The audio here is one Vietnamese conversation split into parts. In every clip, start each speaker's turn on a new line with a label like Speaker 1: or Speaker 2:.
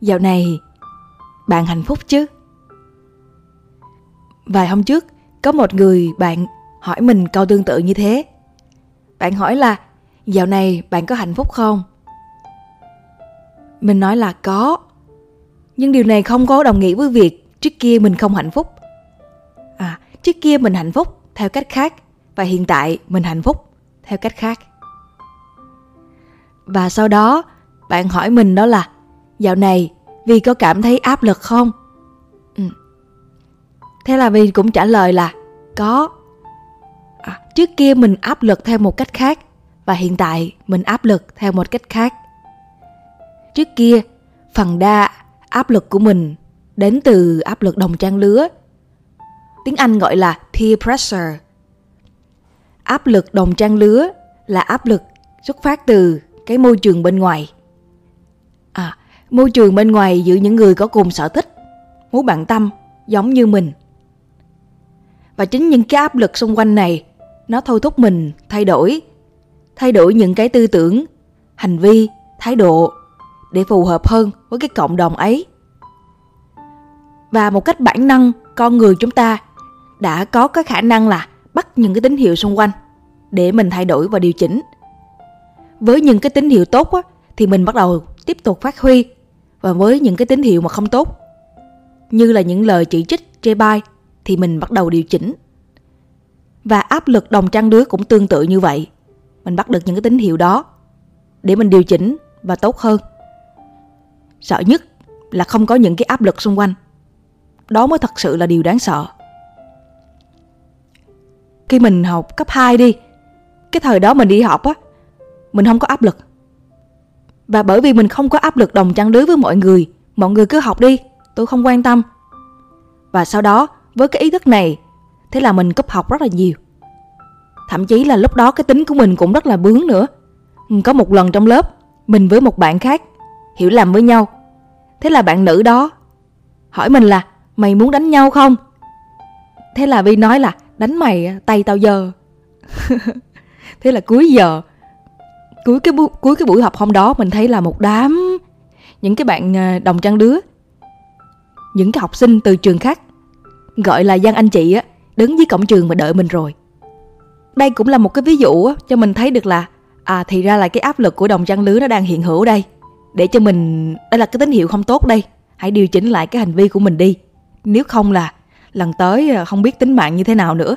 Speaker 1: dạo này bạn hạnh phúc chứ? Vài hôm trước, có một người bạn hỏi mình câu tương tự như thế. Bạn hỏi là, dạo này bạn có hạnh phúc không? Mình nói là có. Nhưng điều này không có đồng nghĩa với việc trước kia mình không hạnh phúc. À, trước kia mình hạnh phúc theo cách khác và hiện tại mình hạnh phúc theo cách khác. Và sau đó, bạn hỏi mình đó là Dạo này vì có cảm thấy áp lực không? Ừ. Thế là vì cũng trả lời là Có. À, Trước kia mình áp lực theo một cách khác Và hiện tại mình áp lực theo một cách khác. Trước kia phần đa áp lực của mình đến từ áp lực đồng trang lứa. Tiếng Anh gọi là peer pressure. Áp lực đồng trang lứa là áp lực xuất phát từ cái môi trường bên ngoài. À, môi trường bên ngoài giữa những người có cùng sở thích, muốn bạn tâm giống như mình. Và chính những cái áp lực xung quanh này nó thôi thúc mình thay đổi, thay đổi những cái tư tưởng, hành vi, thái độ để phù hợp hơn với cái cộng đồng ấy. Và một cách bản năng, con người chúng ta đã có cái khả năng là bắt những cái tín hiệu xung quanh để mình thay đổi và điều chỉnh. Với những cái tín hiệu tốt á, thì mình bắt đầu tiếp tục phát huy và với những cái tín hiệu mà không tốt, như là những lời chỉ trích, chê bai, thì mình bắt đầu điều chỉnh. Và áp lực đồng trang lứa cũng tương tự như vậy. Mình bắt được những cái tín hiệu đó để mình điều chỉnh và tốt hơn. Sợ nhất là không có những cái áp lực xung quanh. Đó mới thật sự là điều đáng sợ. Khi mình học cấp 2 đi, cái thời đó mình đi học á, mình không có áp lực và bởi vì mình không có áp lực đồng trang lứa với mọi người Mọi người cứ học đi, Tôi không quan tâm. Và sau đó, với cái ý thức này, Thế là mình cúp học rất là nhiều. Thậm chí là lúc đó cái tính của mình cũng rất là bướng nữa. Có một lần trong lớp, Mình với một bạn khác Hiểu lầm với nhau. Thế là bạn nữ đó Hỏi mình là, Mày muốn đánh nhau không? Thế là Vi nói là, Đánh mày à, tay tao giờ. Thế là cuối giờ cuối cái bu- cuối cái buổi học hôm đó mình thấy là một đám những cái bạn à, đồng trang lứa những cái học sinh từ trường khác gọi là dân anh chị á đứng dưới cổng trường mà đợi mình rồi. Đây cũng là một cái ví dụ á, cho mình thấy được là à thì ra là cái áp lực của đồng trang lứa nó đang hiện hữu đây. Để cho mình đây là cái tín hiệu không tốt đây hãy điều chỉnh lại cái hành vi của mình đi. Nếu không là lần tới à, không biết tính mạng như thế nào nữa.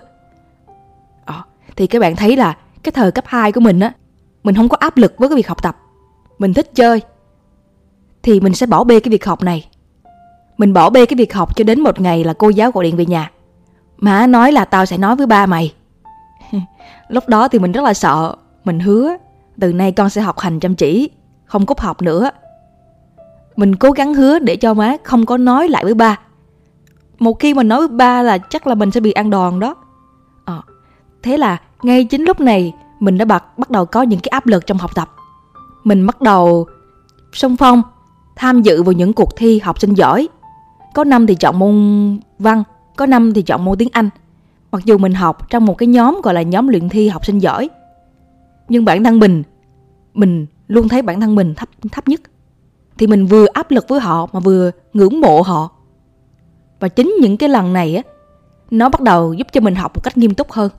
Speaker 1: À, thì các bạn thấy là cái thời cấp 2 của mình á mình không có áp lực với cái việc học tập. Mình thích chơi. Thì mình sẽ bỏ bê cái việc học này. Mình bỏ bê cái việc học cho đến một ngày là cô giáo gọi điện về nhà. Má nói là tao sẽ nói với ba mày. Lúc đó thì mình rất là sợ. Mình hứa từ nay con sẽ học hành chăm chỉ không cúp học nữa. Mình cố gắng hứa để cho má không có nói lại với ba. Một khi mà nói với ba là chắc là mình sẽ bị ăn đòn đó. À, thế là ngay chính lúc này mình đã bắt bắt đầu có những cái áp lực trong học tập. Mình bắt đầu song phong, tham dự vào những cuộc thi học sinh giỏi. Có năm thì chọn môn văn, có năm thì chọn môn tiếng anh. Mặc dù mình học trong một cái nhóm gọi là nhóm luyện thi học sinh giỏi, nhưng bản thân mình mình luôn thấy bản thân mình thấp thấp nhất. Thì mình vừa áp lực với họ mà vừa ngưỡng mộ họ. Và chính những cái lần này á, nó bắt đầu giúp cho mình học một cách nghiêm túc hơn.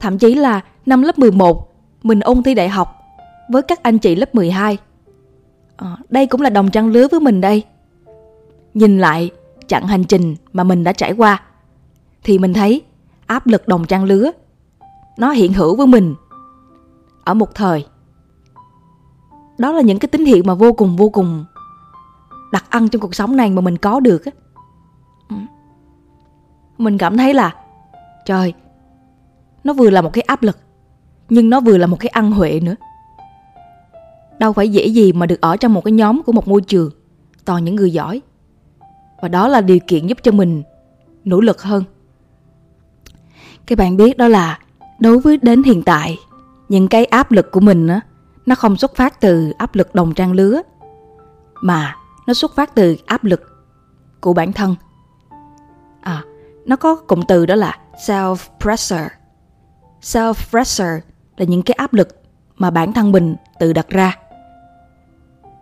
Speaker 1: Thậm chí là năm lớp 11 mình ôn thi đại học với các anh chị lớp 12. À, ờ, đây cũng là đồng trang lứa với mình đây. Nhìn lại chặng hành trình mà mình đã trải qua thì mình thấy áp lực đồng trang lứa nó hiện hữu với mình ở một thời. Đó là những cái tín hiệu mà vô cùng vô cùng đặc ân trong cuộc sống này mà mình có được á. Ừ. Mình cảm thấy là trời, nó vừa là một cái áp lực nhưng nó vừa là một cái ăn huệ nữa. Đâu phải dễ gì mà được ở trong một cái nhóm của một môi trường, toàn những người giỏi. Và đó là điều kiện giúp cho mình nỗ lực hơn. Các bạn biết đó là đối với đến hiện tại, những cái áp lực của mình á, nó không xuất phát từ áp lực đồng trang lứa, mà nó xuất phát từ áp lực của bản thân. À nó có cụm từ đó là self pressure self pressure là những cái áp lực mà bản thân mình tự đặt ra.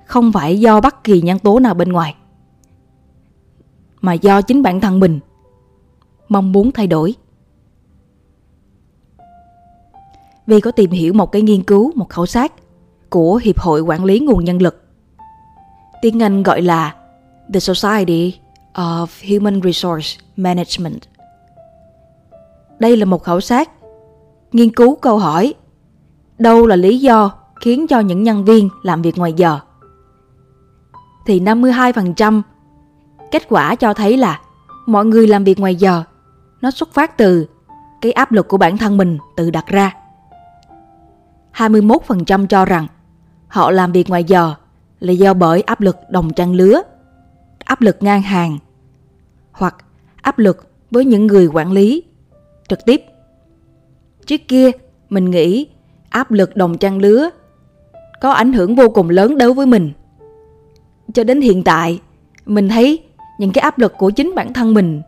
Speaker 1: Không phải do bất kỳ nhân tố nào bên ngoài, mà do chính bản thân mình mong muốn thay đổi. Vì có tìm hiểu một cái nghiên cứu, một khảo sát của hiệp hội quản lý nguồn nhân lực. Tiếng anh gọi là the society of human resource management. Đây là một khảo sát nghiên cứu câu hỏi đâu là lý do khiến cho những nhân viên làm việc ngoài giờ thì 52% kết quả cho thấy là mọi người làm việc ngoài giờ nó xuất phát từ cái áp lực của bản thân mình tự đặt ra. 21% cho rằng họ làm việc ngoài giờ là do bởi áp lực đồng trang lứa, áp lực ngang hàng hoặc áp lực với những người quản lý trực tiếp. Trước kia, mình nghĩ áp lực đồng trang lứa có ảnh hưởng vô cùng lớn đối với mình. Cho đến hiện tại, mình thấy những cái áp lực của chính bản thân mình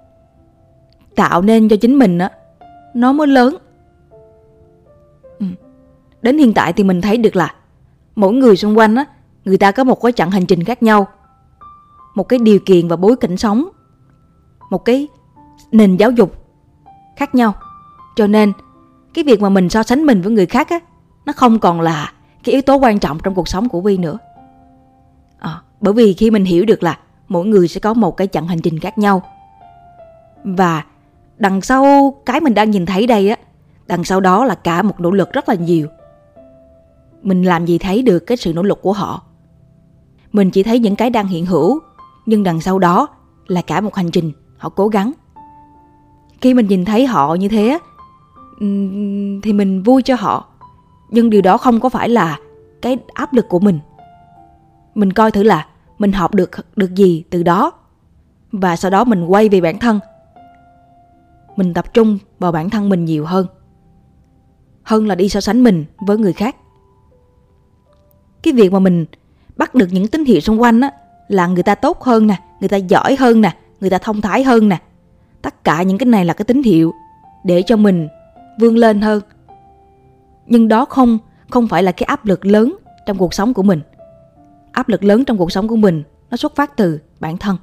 Speaker 1: tạo nên cho chính mình á nó mới lớn. Ừ. Đến hiện tại thì mình thấy được là mỗi người xung quanh á người ta có một cái chặng hành trình khác nhau. Một cái điều kiện và bối cảnh sống, một cái nền giáo dục khác nhau. Cho nên cái việc mà mình so sánh mình với người khác á nó không còn là cái yếu tố quan trọng trong cuộc sống của Vi nữa. À, bởi vì khi mình hiểu được là mỗi người sẽ có một cái chặng hành trình khác nhau. Và đằng sau cái mình đang nhìn thấy đây á, đằng sau đó là cả một nỗ lực rất là nhiều. Mình làm gì thấy được cái sự nỗ lực của họ. Mình chỉ thấy những cái đang hiện hữu, nhưng đằng sau đó là cả một hành trình họ cố gắng. Khi mình nhìn thấy họ như thế thì mình vui cho họ nhưng điều đó không có phải là cái áp lực của mình. Mình coi thử là mình học được được gì từ đó. Và sau đó mình quay về bản thân. Mình tập trung vào bản thân mình nhiều hơn. Hơn là đi so sánh mình với người khác. Cái việc mà mình bắt được những tín hiệu xung quanh á, là người ta tốt hơn nè, người ta giỏi hơn nè, người ta thông thái hơn nè. Tất cả những cái này là cái tín hiệu để cho mình vươn lên hơn nhưng đó không không phải là cái áp lực lớn trong cuộc sống của mình. Áp lực lớn trong cuộc sống của mình, nó xuất phát từ bản thân.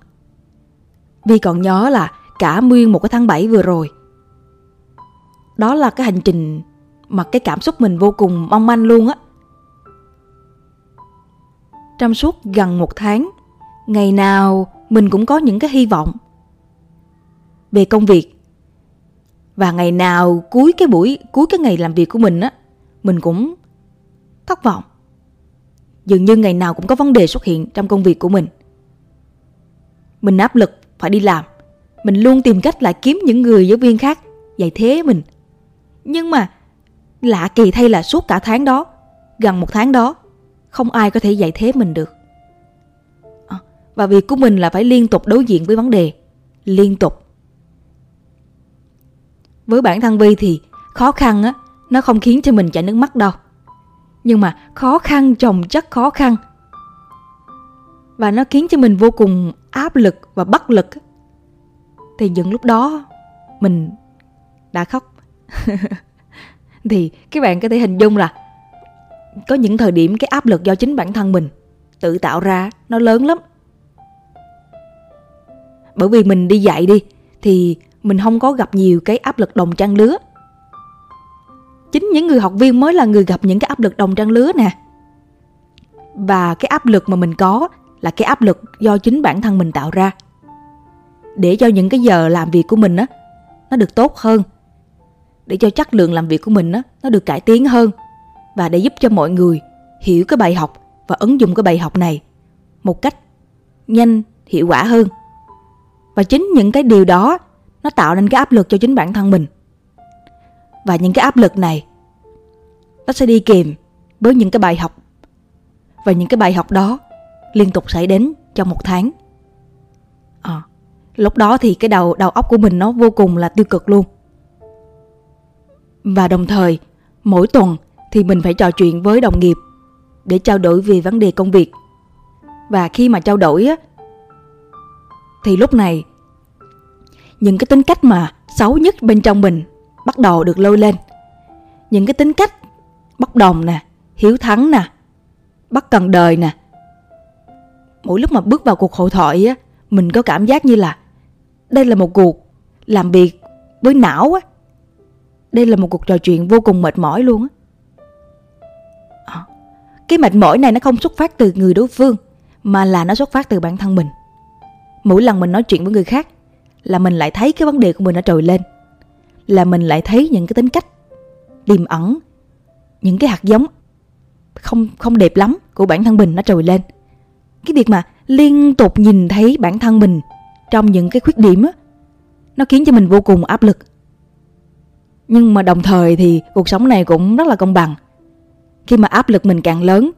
Speaker 1: Vì còn nhớ là cả nguyên một cái tháng 7 vừa rồi, đó là cái hành trình mà cái cảm xúc mình vô cùng mong manh luôn á. Trong suốt gần một tháng, ngày nào mình cũng có những cái hy vọng về công việc. Và ngày nào cuối cái buổi, cuối cái ngày làm việc của mình á mình cũng thất vọng. Dường như ngày nào cũng có vấn đề xuất hiện trong công việc của mình. Mình áp lực phải đi làm. Mình luôn tìm cách lại kiếm những người giáo viên khác dạy thế mình. Nhưng mà lạ kỳ thay là suốt cả tháng đó, gần một tháng đó, không ai có thể dạy thế mình được. À, và việc của mình là phải liên tục đối diện với vấn đề. Liên tục. Với bản thân Vi thì khó khăn á nó không khiến cho mình chảy nước mắt đâu. Nhưng mà khó khăn, chồng chất khó khăn. Và nó khiến cho mình vô cùng áp lực và bất lực. Thì những lúc đó, mình đã khóc. thì các bạn có thể hình dung là có những thời điểm cái áp lực do chính bản thân mình tự tạo ra nó lớn lắm. Bởi vì mình đi dạy đi, thì mình không có gặp nhiều cái áp lực đồng trang lứa chính những người học viên mới là người gặp những cái áp lực đồng trang lứa nè. Và cái áp lực mà mình có là cái áp lực do chính bản thân mình tạo ra. Để cho những cái giờ làm việc của mình á, nó được tốt hơn. Để cho chất lượng làm việc của mình á, nó được cải tiến hơn. Và để giúp cho mọi người hiểu cái bài học và ứng dụng cái bài học này một cách nhanh, hiệu quả hơn. Và chính những cái điều đó, nó tạo nên cái áp lực cho chính bản thân mình và những cái áp lực này. Nó sẽ đi kèm với những cái bài học. Và những cái bài học đó liên tục xảy đến trong một tháng. À, lúc đó thì cái đầu đầu óc của mình nó vô cùng là tiêu cực luôn. Và đồng thời mỗi tuần thì mình phải trò chuyện với đồng nghiệp để trao đổi về vấn đề công việc. Và khi mà trao đổi á thì lúc này những cái tính cách mà xấu nhất bên trong mình bắt đầu được lôi lên. Những cái tính cách bốc đồng nè, hiếu thắng nè, bắt cần đời nè, mỗi lúc mà bước vào cuộc hội thoại á, mình có cảm giác như là đây là một cuộc làm việc với não á. Đây là một cuộc trò chuyện vô cùng mệt mỏi luôn á. À, cái mệt mỏi này nó không xuất phát từ người đối phương mà là nó xuất phát từ bản thân mình. Mỗi lần mình nói chuyện với người khác là mình lại thấy cái vấn đề của mình nó trồi lên. Là mình lại thấy những cái tính cách tiềm ẩn, những cái hạt giống không không đẹp lắm của bản thân mình nó trồi lên. Cái việc mà liên tục nhìn thấy bản thân mình trong những cái khuyết điểm á nó khiến cho mình vô cùng áp lực. Nhưng mà đồng thời thì cuộc sống này cũng rất là công bằng. Khi mà áp lực mình càng lớn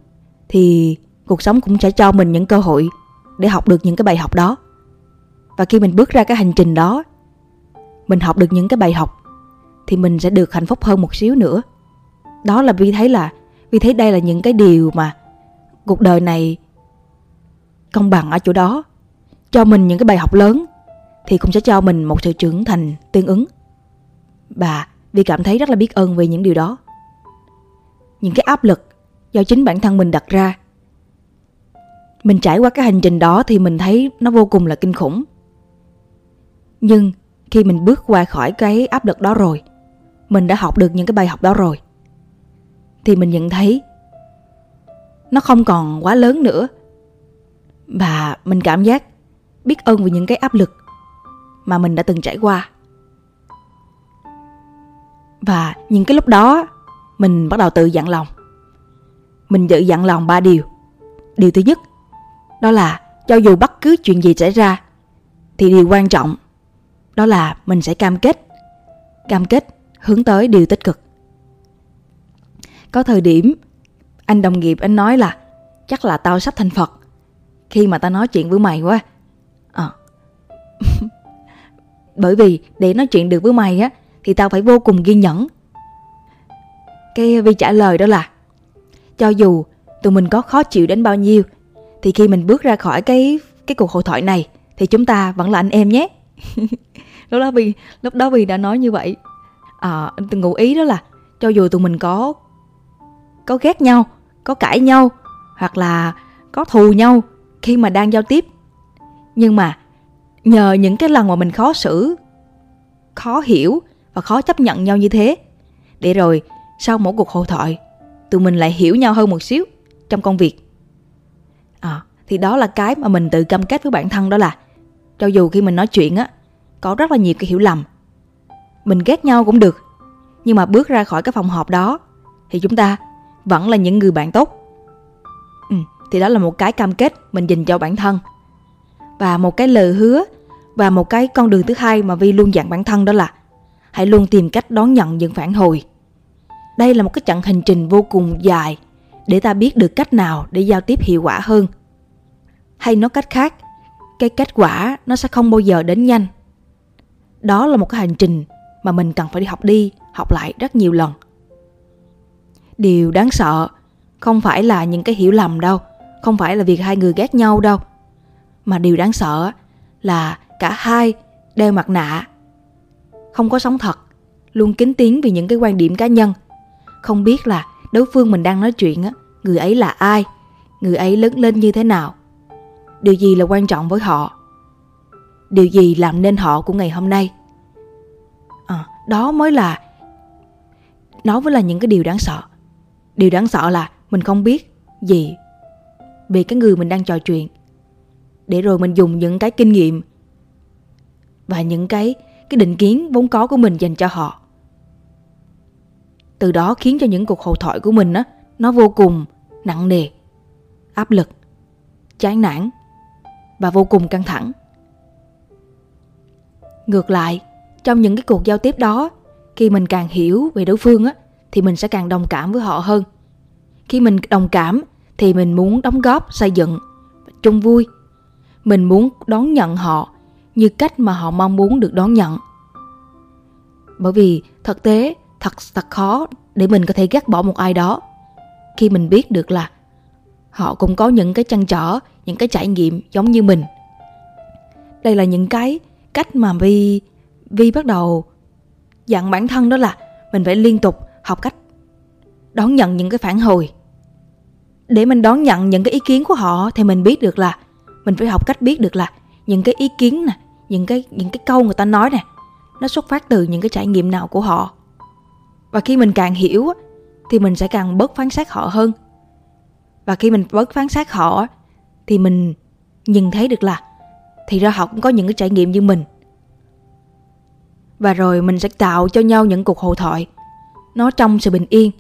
Speaker 1: thì cuộc sống cũng sẽ cho mình những cơ hội để học được những cái bài học đó. Và khi mình bước ra cái hành trình đó, mình học được những cái bài học thì mình sẽ được hạnh phúc hơn một xíu nữa. Đó là vì thấy là vì thấy đây là những cái điều mà cuộc đời này công bằng ở chỗ đó cho mình những cái bài học lớn thì cũng sẽ cho mình một sự trưởng thành tương ứng. Bà vì cảm thấy rất là biết ơn về những điều đó. Những cái áp lực do chính bản thân mình đặt ra. Mình trải qua cái hành trình đó thì mình thấy nó vô cùng là kinh khủng. Nhưng khi mình bước qua khỏi cái áp lực đó rồi, mình đã học được những cái bài học đó rồi. Thì mình nhận thấy nó không còn quá lớn nữa. Và mình cảm giác biết ơn vì những cái áp lực mà mình đã từng trải qua. Và những cái lúc đó, mình bắt đầu tự dặn lòng. Mình tự dặn lòng ba điều. Điều thứ nhất, đó là cho dù bất cứ chuyện gì xảy ra, thì điều quan trọng đó là mình sẽ cam kết. Cam kết hướng tới điều tích cực. Có thời điểm, anh đồng nghiệp anh nói là, chắc là tao sắp thành phật. Khi mà tao nói chuyện với mày quá. À. bởi vì để nói chuyện được với mày á, thì tao phải vô cùng kiên nhẫn. Cái vi trả lời đó là, cho dù tụi mình có khó chịu đến bao nhiêu, thì khi mình bước ra khỏi cái cái cuộc hội thoại này, thì chúng ta vẫn là anh em nhé. Lúc đó vì lúc đó vì đã nói như vậy. Ờ, à, từng ngụ ý đó là cho dù tụi mình có có ghét nhau có cãi nhau hoặc là có thù nhau khi mà đang giao tiếp nhưng mà nhờ những cái lần mà mình khó xử khó hiểu và khó chấp nhận nhau như thế để rồi sau mỗi cuộc hội thoại tụi mình lại hiểu nhau hơn một xíu trong công việc. À, thì đó là cái mà mình tự cam kết với bản thân đó là cho dù khi mình nói chuyện á có rất là nhiều cái hiểu lầm mình ghét nhau cũng được. Nhưng mà bước ra khỏi cái phòng họp đó thì chúng ta vẫn là những người bạn tốt. Ừ, thì đó là một cái cam kết mình dành cho bản thân. Và một cái lời hứa và một cái con đường thứ hai mà vi luôn dặn bản thân đó là hãy luôn tìm cách đón nhận những phản hồi. Đây là một cái chặng hành trình vô cùng dài để ta biết được cách nào để giao tiếp hiệu quả hơn. Hay nói cách khác cái kết quả nó sẽ không bao giờ đến nhanh. Đó là một cái hành trình mà mình cần phải đi học đi, học lại rất nhiều lần. Điều đáng sợ, không phải là những cái hiểu lầm đâu, không phải là việc hai người ghét nhau đâu, mà điều đáng sợ là cả hai đeo mặt nạ, không có sống thật, luôn kín tiếng vì những cái quan điểm cá nhân. Không biết là đối phương mình đang nói chuyện á, người ấy là ai, người ấy lớn lên như thế nào. Điều gì là quan trọng với họ? Điều gì làm nên họ của ngày hôm nay? Đó mới là nó mới là những cái điều đáng sợ. Điều đáng sợ là mình không biết gì về cái người mình đang trò chuyện. Để rồi mình dùng những cái kinh nghiệm và những cái cái định kiến vốn có của mình dành cho họ. Từ đó khiến cho những cuộc hội thoại của mình á, nó vô cùng nặng nề, áp lực, chán nản và vô cùng căng thẳng. Ngược lại trong những cái cuộc giao tiếp đó, khi mình càng hiểu về đối phương á, thì mình sẽ càng đồng cảm với họ hơn. Khi mình đồng cảm thì mình muốn đóng góp, xây dựng, chung vui. Mình muốn đón nhận họ như cách mà họ mong muốn được đón nhận. Bởi vì thực tế, thật thật khó để mình có thể gác bỏ một ai đó khi mình biết được là họ cũng có những cái trăn trở, những cái trải nghiệm giống như mình. Đây là những cái cách mà vi vi bắt đầu dặn bản thân đó là mình phải liên tục học cách đón nhận những cái phản hồi. Để mình đón nhận những cái ý kiến của họ thì mình biết được là, mình phải học cách biết được là những cái ý kiến nè, những cái những cái câu người ta nói nè, nó xuất phát từ những cái trải nghiệm nào của họ. Và khi mình càng hiểu thì mình sẽ càng bớt phán xét họ hơn. Và khi mình bớt phán xét họ thì mình nhìn thấy được là, thì ra họ cũng có những cái trải nghiệm như mình và rồi mình sẽ tạo cho nhau những cuộc hội thoại. Nó trong sự bình yên.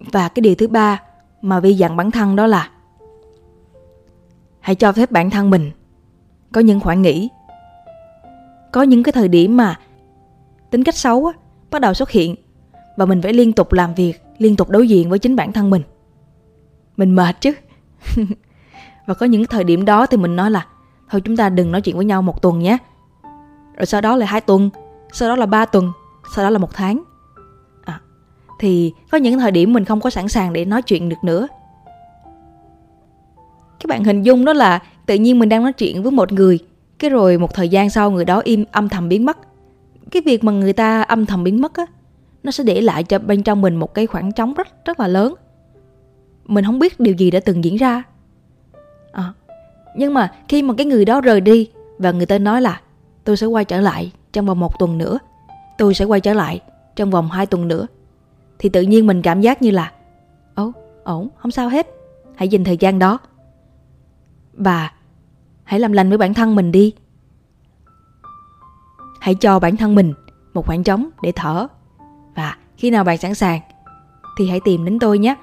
Speaker 1: Và cái điều thứ ba mà vi dặn bản thân đó là hãy cho phép bản thân mình có những khoảng nghỉ. Có những cái thời điểm mà tính cách xấu á, bắt đầu xuất hiện và mình phải liên tục làm việc liên tục đối diện với chính bản thân mình. Mình mệt chứ. Và có những thời điểm đó thì mình nói là thôi chúng ta đừng nói chuyện với nhau một tuần nhé rồi sau đó là hai tuần. Sau đó là ba tuần. Sau đó là một tháng. À, thì có những thời điểm mình không có sẵn sàng để nói chuyện được nữa. Các bạn hình dung đó là tự nhiên mình đang nói chuyện với một người cái rồi một thời gian sau người đó im âm thầm biến mất. Cái việc mà người ta âm thầm biến mất á nó sẽ để lại cho bên trong mình một cái khoảng trống rất rất là lớn. Mình không biết điều gì đã từng diễn ra. À, nhưng mà khi mà cái người đó rời đi và người ta nói là tôi sẽ quay trở lại trong vòng một tuần nữa. Tôi sẽ quay trở lại trong vòng hai tuần nữa. Thì tự nhiên mình cảm giác như là Ồ, ổn không sao hết. Hãy dành thời gian đó. Và hãy làm lành với bản thân mình đi. Hãy cho bản thân mình một khoảng trống để thở. Và khi nào bạn sẵn sàng thì hãy tìm đến tôi nhé.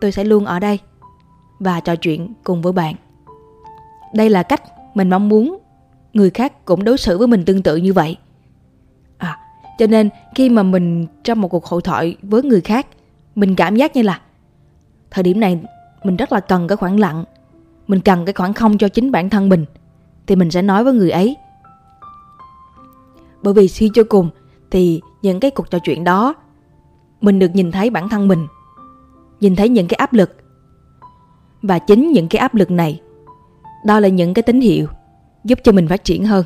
Speaker 1: Tôi sẽ luôn ở đây và trò chuyện cùng với bạn. Đây là cách mình mong muốn người khác cũng đối xử với mình tương tự như vậy. À cho nên khi mà mình trong một cuộc hội thoại với người khác, mình cảm giác như là thời điểm này mình rất là cần cái khoảng lặng, mình cần cái khoảng không cho chính bản thân mình, thì mình sẽ nói với người ấy. Bởi vì suy cho cùng thì những cái cuộc trò chuyện đó, mình được nhìn thấy bản thân mình, nhìn thấy những cái áp lực. Và chính những cái áp lực này, đó là những cái tín hiệu giúp cho mình phát triển hơn.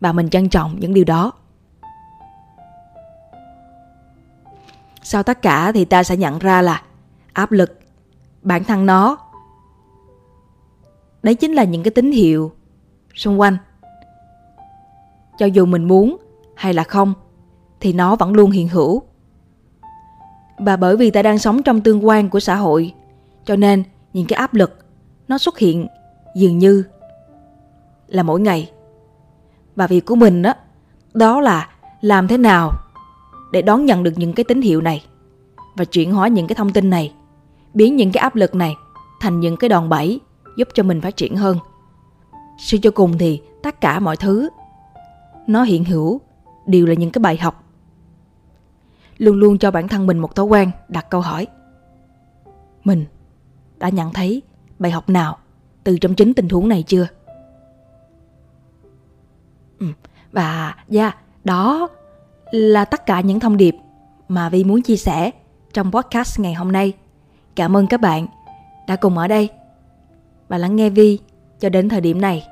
Speaker 1: Và mình trân trọng những điều đó. Sau tất cả thì ta sẽ nhận ra là áp lực, bản thân nó, đấy chính là những cái tín hiệu xung quanh. Cho dù mình muốn hay là không, thì nó vẫn luôn hiện hữu. Và bởi vì ta đang sống trong tương quan của xã hội, cho nên những cái áp lực nó xuất hiện dường như là mỗi ngày. Và việc của mình đó, đó là làm thế nào để đón nhận được những cái tín hiệu này và chuyển hóa những cái thông tin này biến những cái áp lực này thành những cái đòn bẩy giúp cho mình phát triển hơn. Suy cho cùng thì tất cả mọi thứ nó hiện hữu đều là những cái bài học. Luôn luôn cho bản thân mình một thói quen đặt câu hỏi. Mình đã nhận thấy bài học nào từ trong chính tình huống này chưa? Ừ. và và yeah, đó là tất cả những thông điệp mà vi muốn chia sẻ trong podcast ngày hôm nay. Cảm ơn các bạn đã cùng ở đây và lắng nghe vi cho đến thời điểm này.